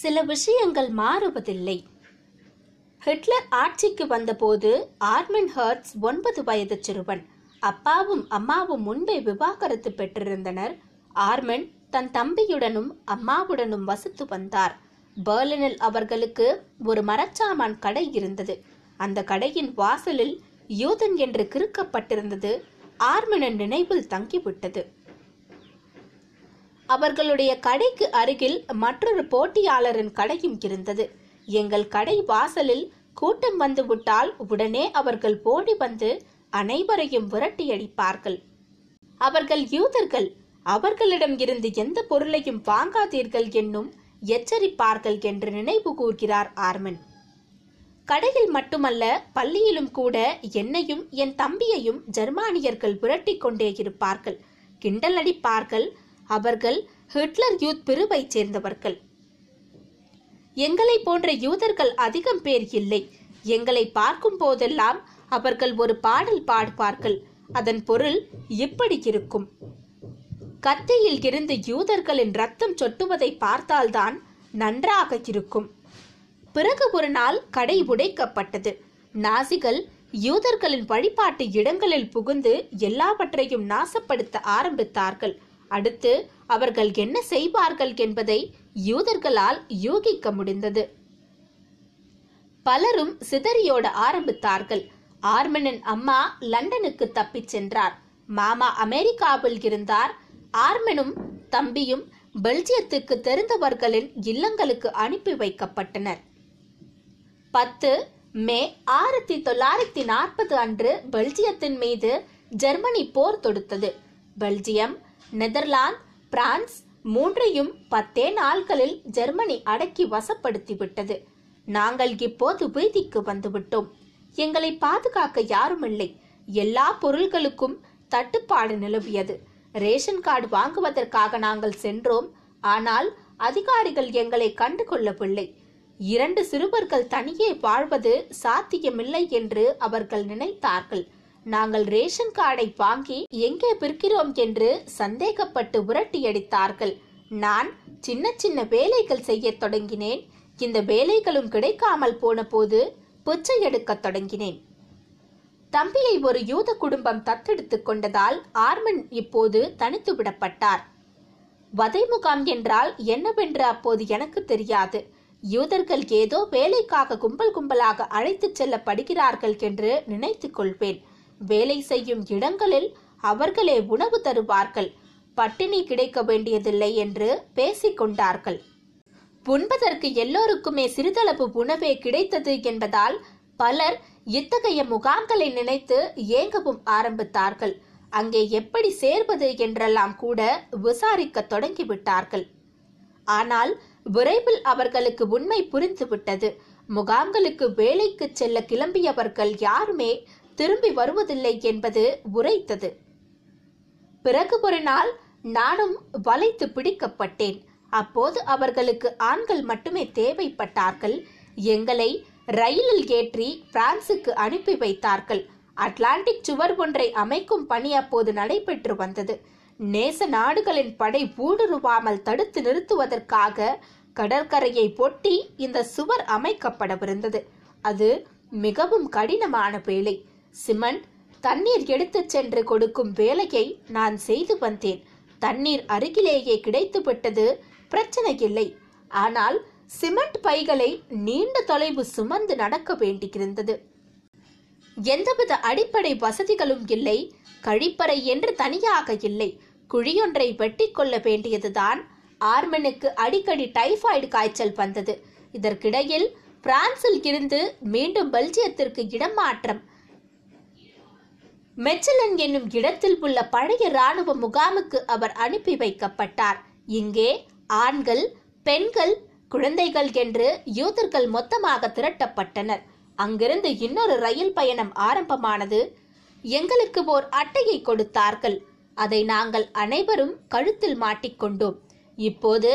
சில விஷயங்கள் மாறுவதில்லை. ஹிட்லர் ஆட்சிக்கு வந்தபோது ஆர்மின் ஹர்ட்ஸ் ஒன்பது வயது சிறுவன் அப்பாவும் அம்மாவும் முன்பே விவாகரத்து பெற்றிருந்தனர். ஆர்மன் தன் தம்பியுடனும் அம்மாவுடனும் வசித்து வந்தார். பெர்லினில் அவர்களுக்கு ஒரு மரச்சாமான் கடை இருந்தது. அந்த கடையின் வாசலில் யூதன் என்று கிறுக்கப்பட்டிருந்தது. ஆர்மனின் நினைவில் தங்கிவிட்டது. அவர்களுடைய கடைக்கு அருகில் மற்றொரு போட்டியாளரின் கடையும் இருந்தது. எங்கள் கடை வாசலில் கூட்டம் வந்து விட்டால் உடனே அவர்கள் போடி வந்து அனைவரையும் விரட்டியடிப்பார்கள். அவர்கள் யூதர்கள் அவர்களிடம் இருந்து எந்த பொருளையும் வாங்காதீர்கள் என்னும் எச்சரிப்பார்கள் என்று நினைவு கூர்கிறார் ஆர்மன். கடையில் மட்டுமல்ல பள்ளியிலும் கூட என்னையும் என் தம்பியையும் ஜெர்மானியர்கள் விரட்டி கொண்டே இருப்பார்கள். கிண்டல் அடிப்பார்கள் அவர்கள் ஹிட்லர் யூத் பிரிவைச் சேர்ந்தவர்கள். எங்களை போன்ற யூதர்கள் அதிகம் பேர் இல்லை. எங்களை பார்க்கும் போதெல்லாம் அவர்கள் ஒரு பாடல் பாடுவார்கள். அதன் பொருள் இப்படி இருக்கும். கத்தியில் இருந்து யூதர்களின் ரத்தம் சொட்டுவதை பார்த்தால்தான் நன்றாக இருக்கும். பிறகு ஒரு நாள் கடை உடைக்கப்பட்டது. நாசிகள் யூதர்களின் வழிபாட்டு இடங்களில் புகுந்து எல்லாவற்றையும் நாசப்படுத்த ஆரம்பித்தார்கள். அடுத்து அவர்கள் என்ன செய்வார்கள் என்பதை யூதர்களால் யூகிக்க முடிந்தது. பலரும் சிதறியோட ஆரம்பித்தார்கள். ஆர்மனின் அம்மா லண்டனுக்கு தப்பிச் சென்றார். மாமா அமெரிக்காவில் இருந்தார். ஆர்மனும் தம்பியும் பெல்ஜியத்துக்கு தெரிந்தவர்களின் இல்லங்களுக்கு அனுப்பி வைக்கப்பட்டனர். பத்து மே ஆயிரத்தி தொள்ளாயிரத்தி நாற்பது அன்று பெல்ஜியத்தின் மீது ஜெர்மனி போர் தொடுத்தது. பெல்ஜியம் நெதர்லாந்து பிரான்ஸ் மூன்றையும் பத்தே நாள்களில் ஜெர்மனி அடக்கி வசப்படுத்திவிட்டது. நாங்கள் இப்போது வீதிக்கு வந்துவிட்டோம். எங்களை பாதுகாக்க யாருமில்லை. எல்லா பொருள்களுக்கும் தட்டுப்பாடு நிலவியது. ரேஷன் கார்டு வாங்குவதற்காக நாங்கள் சென்றோம். ஆனால் அதிகாரிகள் எங்களை கண்டுகொள்ளவில்லை. இரண்டு சிறுவர்கள் தனியே வாழ்வது சாத்தியமில்லை என்று அவர்கள் நினைத்தார்கள். நாங்கள் ரேஷன் கார்டை வாங்கி எங்கே பிற்கிறோம் என்று சந்தேகப்பட்டு உரட்டியடித்தார்கள் நான் சின்ன சின்ன வேலைகள் செய்யத் தொடங்கினேன். இந்த வேலைகளும் கிடைக்காமல் போன போது பிச்சை எடுக்கத் தொடங்கினேன். தம்பியை ஒரு யூத குடும்பம் தத்தெடுத்துக் கொண்டதால் ஆர்மன் இப்போது தனித்து விடப்பட்டார். வதை முகாம் என்றால் என்னவென்று அப்போது எனக்கு தெரியாது. யூதர்கள் ஏதோ வேலைக்காக கும்பல் கும்பலாக அழைத்துச் செல்லப்படுகிறார்கள் என்று நினைத்துக் கொள்வேன். வேலை செய்யும் இடங்களில் அவர்களே உணவு தருவார்கள். பட்டினி கிடைக்க வேண்டியதில்லை என்று பேசிக் கொண்டார்கள். உண்பதற்கு எல்லோருக்குமே சிறிதளவு உணவே கிடைத்தது என்பதால் பலர் இத்தகைய முகாம்களை நினைத்து ஏங்கவும் ஆரம்பித்தார்கள். அங்கே எப்படி சேர்வது என்றெல்லாம் கூட விசாரிக்க தொடங்கிவிட்டார்கள். ஆனால் விரைவில் அவர்களுக்கு உண்மை புரிந்துவிட்டது. முகாம்களுக்கு வேலைக்கு செல்ல கிளம்பியவர்கள் யாருமே திரும்பி வருவதில்லை என்பது உரைத்தது. பிறகு ஒரு நாள் நானும் வளைத்து பிடிக்கப்பட்டேன். அப்போது அவர்களுக்கு ஆண்கள் மட்டுமே தேவைப்பட்டார்கள். எங்களை ரயிலில் ஏற்றி பிரான்சுக்கு அனுப்பி வைத்தார்கள். அட்லாண்டிக் சுவர் ஒன்றை அமைக்கும் பணி அப்போது நடைபெற்று வந்தது. நேச நாடுகளின் படை ஊடுருவாமல் தடுத்து நிறுத்துவதற்காக கடற்கரையை பொட்டி இந்த சுவர் அமைக்கப்படவிருந்தது. அது மிகவும் கடினமான வேலை. சிமெண்ட் தண்ணீர் எடுத்துச் சென்று கொடுக்கும் வேலையை நான் செய்து வந்தேன். தண்ணீர் அருகிலேயே கிடைத்துவிட்டது பிரச்சனை இல்லை ஆனால் சிமெண்ட் பைகளை நீண்ட தொலைவு சுமந்து நடக்க வேண்டியிருந்தது. எந்தவித அடிப்படை வசதிகளும் இல்லை கழிப்பறை என்று தனியாக இல்லை. குழியொன்றை வெட்டி கொள்ள வேண்டியதுதான் ஆர்மனுக்கு அடிக்கடி டைஃபாய்டு காய்ச்சல் வந்தது. இதற்கிடையில் பிரான்சில் இருந்து மீண்டும் பெல்ஜியத்திற்கு இடமாற்றம். மெச்சலன் என்னும் இடத்தில் உள்ள பழைய ராணுவ முகாமுக்கு அவர் அனுப்பி வைக்கப்பட்டார். இங்கே ஆண்கள் பெண்கள் குழந்தைகள் என்று யூதர்கள் மொத்தமாக திரட்டப்பட்டனர். அங்கிருந்து இன்னொரு ரயில் பயணம் ஆரம்பமானது. எங்களுக்கு ஓர் அட்டையை கொடுத்தார்கள். அதை நாங்கள் அனைவரும் கழுத்தில் மாட்டிக்கொண்டோம் இப்போது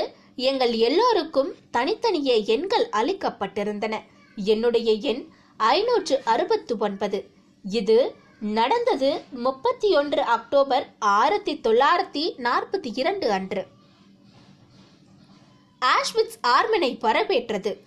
எங்கள் எல்லோருக்கும் தனித்தனியே எண்கள் அளிக்கப்பட்டிருந்தன. என்னுடைய எண் ஐநூற்று அறுபத்து ஒன்பது. இது நடந்தது முப்பத்தி ஒன்று அக்டோபர் ஆயிரத்தி தொள்ளாயிரத்தி நாற்பத்தி இரண்டு அன்று. ஆஷ்விட்ஸ் ஆர்மனை வரவேற்றது.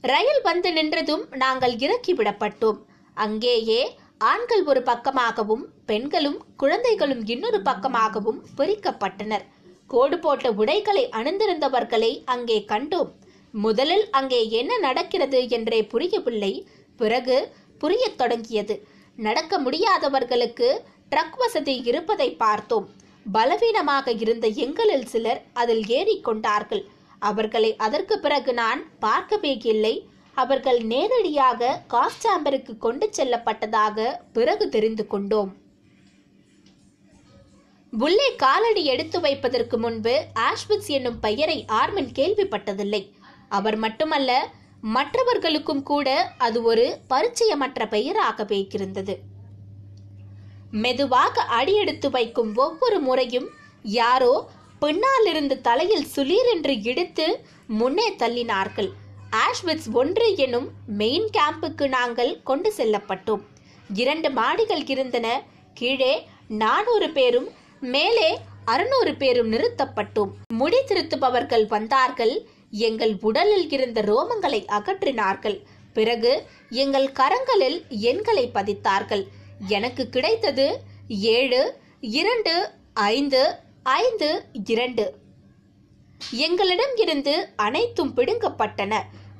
ரயில் வந்து நின்றதும் நாங்கள் இறக்கிவிடப்பட்டோம் அங்கேயே ஆண்கள் ஒரு பக்கமாகவும் பெண்களும் குழந்தைகளும் இன்னொரு பக்கமாகவும் பிரிக்கப்பட்டனர். கோடு போட்ட உடைகளை அணிந்திருந்தவர்களை அங்கே கண்டோம். முதலில் அங்கே என்ன நடக்கிறது என்றே புரியவில்லை. பிறகு புரியத் தொடங்கியது. நடக்க முடியாதவர்களுக்கு ட்ரக் வசதி இருப்பதை பார்த்தோம். பலவீனமாக இருந்த எங்களில் சிலர் அதில் ஏறிக்கொண்டார்கள் அவர்களை அதற்கு பிறகு நான் பார்க்கவே இல்லை. அவர்கள் நேரடியாக காஸ்டாம்பருக்கு கொண்டு செல்லப்பட்டதாக பிறகு தெரிந்து கொண்டோம். உள்ளே காலடி எடுத்து வைப்பதற்கு முன்பு ஆஷ்விட்ஸ் என்னும் பெயரை ஆர்மன் கேள்விப்பட்டதில்லை. அவர் மட்டுமல்ல மற்றவர்களுக்கும் கூட அது ஒரு பரிச்சயமற்ற பெயராகவே இருந்தது மெதுவாக அடியெடுத்து வைக்கும் ஒவ்வொரு முறையும் யாரோ பின்னாலிருந்து தலையில் சுளீர் என்று இடித்து முன்னே தள்ளினார்கள். ஆஷ்விட்ஸ் ஒன்று எனும் மெயின் கேம்புக்கு நாங்கள் கொண்டு செல்லப்பட்டோம். இரண்டு மாடிகள் இருந்தன. கீழே நானூறு பேரும் மேலே அறுநூறு பேரும் நிறுத்தப்பட்டோம். முடி திருத்துபவர்கள் வந்தார்கள். எங்கள் உடலில் இருந்த ரோமங்களை அகற்றினார்கள். பிறகு எங்கள் கரங்களில் எண்களை பதித்தார்கள். எனக்கு கிடைத்தது ஏழு இரண்டு ஐந்து ஐந்து இரண்டு. எங்களிடம் இருந்து அனைத்தும் பிடுங்கப்பட்டன.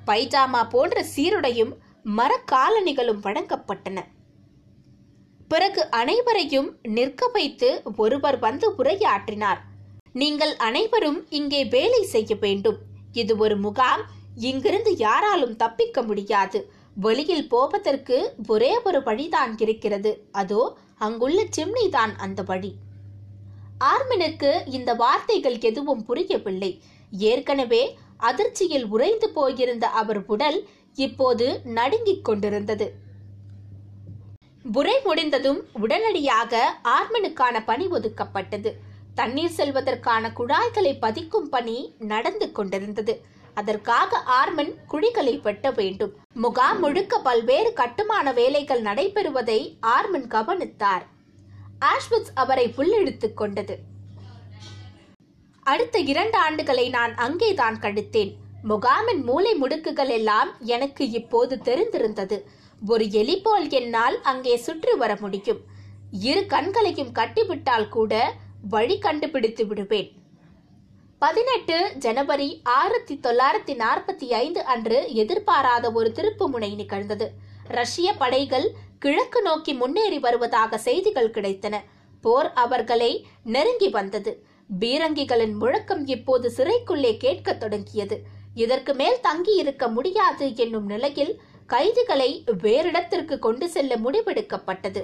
பைஜாமா போன்ற சீருடையும் மரக்காலணிகளும் வழங்கப்பட்டன பிறகு அனைவரையும் நிற்க வைத்து ஒருவர் வந்து உரையாற்றினார். நீங்கள் அனைவரும் இங்கே வேலை செய்ய வேண்டும். இது ஒரு முகாம். இங்கிருந்து யாராலும் தப்பிக்க முடியாது. வெளியில் போவதற்கு ஒரே ஒரு வழிதான் இருக்கிறது. அதோ அங்குள்ள சிம்னி தான் அந்த வழி. ஆர்மினுக்கு இந்த வார்த்தைகள் எதுவும் புரியவில்லை. ஏற்கனவே அதிர்ச்சியில் உறைந்து போயிருந்த அவர் உடல் இப்போது நடுங்கிக் கொண்டிருந்தது. புரை முடிந்ததும் உடனடியாக ஆர்மனுக்கான பணி ஒதுக்கப்பட்டது. தண்ணீர் செல்வதற்கான குழாய்களை பதிக்கும் பணி நடந்து கொண்டிருந்தது. அதற்காக ஆர்மன் குழிகளை வெட்ட வேண்டும். முகாம் முழுக்க பல்வேறு கட்டுமான வேலைகள் நடைபெறுவதை ஆர்மன் கவனித்தார். ஆஷ்விட்ஸ் அவரை புல்லெடுத்துக் கொண்டது. அடுத்த இரண்டு ஆண்டுகளை நான் அங்கேதான் கழித்தேன். முகாமின் மூலை முடுக்குகள் எல்லாம் எனக்கு இப்போது தெரிந்திருந்தது. ஒரு எலி போல் என்னால் அங்கே சுற்றி வர முடியும். இரு கண்களையும் கட்டிவிட்டால் கூட வழி கண்டுபிடித்து விடுவேன். பதினெட்டு ஜனவரி ஆயிரத்தி தொள்ளாயிரத்தி நாற்பத்தி ஐந்து அன்று எதிர்பாராத ஒரு திருப்புமுனை நிகழ்ந்தது. ரஷ்ய படைகள் கிழக்கு நோக்கி முன்னேறி வருவதாக செய்திகள் கிடைத்தன. போர் அவர்களை நெருங்கி வந்தது. பீரங்கிகளின் முழக்கம் இப்போது சிறைக்குள்ளே கேட்கத் தொடங்கியது. இதற்கு மேல் தங்கி இருக்க முடியாது என்னும் நிலையில் கைதிகளை வேறிடத்திற்கு கொண்டு செல்ல முடிவெடுக்கப்பட்டது.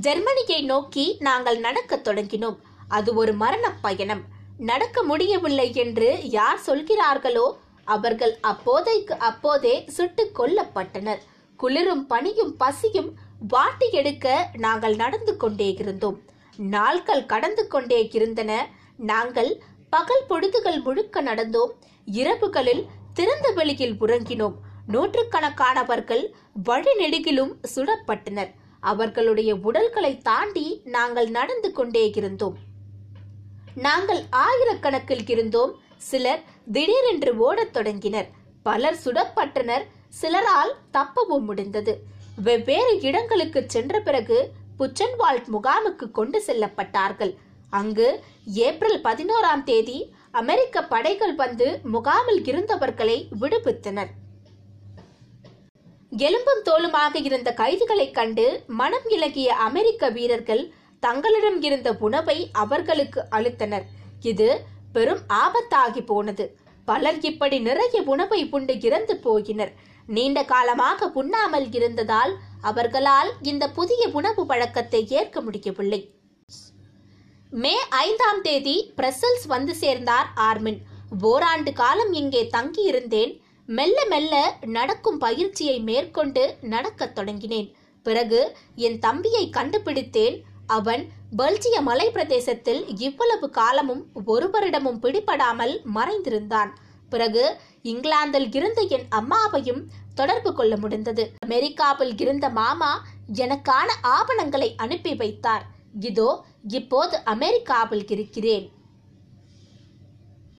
ஜெர்மனியை நோக்கி நாங்கள் நடக்கத் தொடங்கினோம். அது ஒரு மரணப் பயணம். நடக்க முடியவில்லை என்று யார் சொல்கிறார்களோ அவர்கள் அப்போதைக்கு அப்போதே சுட்டு கொல்லப்பட்டனர். குளிரும் பனியும் பசியும் வாட்டி எடுக்க நாங்கள் நடந்து கொண்டே இருந்தோம். நாட்கள் கடந்து கொண்டே இருந்தன. நாங்கள் பகல் பொழுதுகள் முழுக்க நடந்தோம். இரவுகளில் திறந்த வெளியில் உறங்கினோம். நூற்றுக்கணக்கானவர்கள் வழிநெடுகிலும் சுடப்பட்டனர். அவர்களுடைய உடல்களை தாண்டி நாங்கள் நடந்து கொண்டே இருந்தோம். நாங்கள் ஆயிரக்கணக்கில் இருந்தோம். சிலர் திடீரென்று ஓடத் தொடங்கினர். பலர் சுடப்பட்டனர். சிலரால் தப்பவும் முடிந்தது. வெவ்வேறு இடங்களுக்கு சென்ற பிறகு புச்சன்வால்ட் முகாமுக்கு கொண்டு செல்லப்பட்டார்கள். அங்கு ஏப்ரல் பதினோராம் தேதி அமெரிக்க படைகள் வந்து முகாமில் இருந்தவர்களை விடுவித்தனர். எலும்பும் தோலுமாக இருந்த கைதிகளைக் கண்டு மனம் இலகிய அமெரிக்க வீரர்கள் தங்களிடம் இருந்த உணவை அவர்களுக்கு அளித்தனர். இது பெரும் ஆபத்தாகி போனது. பலர் இப்படி நிறைய உணவை உண்டு இறந்து போகினர் நீண்ட காலமாக உண்ணாமல் இருந்ததால் அவர்களால் இந்த புதிய உணவு பழக்கத்தை ஏற்க முடியவில்லை. மே ஐந்தாம் தேதி பிரசல்ஸ் வந்து சேர்ந்தார் ஆர்மின். ஓராண்டு காலம் இங்கே தங்கியிருந்தேன். மெல்ல மெல்ல நடக்கும் பயிற்சியை மேற்கொண்டு நடக்கத் தொடங்கினேன். பிறகு என் தம்பியை கண்டுபிடித்தேன். அவன் பெல்ஜிய மலை பிரதேசத்தில் இவ்வளவு காலமும் ஒருவரிடமும் பிடிபடாமல் மறைந்திருந்தான். பிறகு இங்கிலாந்தில் இருந்த என் அம்மாவையும் தொடர்பு கொள்ள முடிந்தது. அமெரிக்காவில் இருந்த மாமா எனக்கான ஆவணங்களை அனுப்பி வைத்தார். இதோ இப்போது அமெரிக்காவில் இருக்கிறேன்.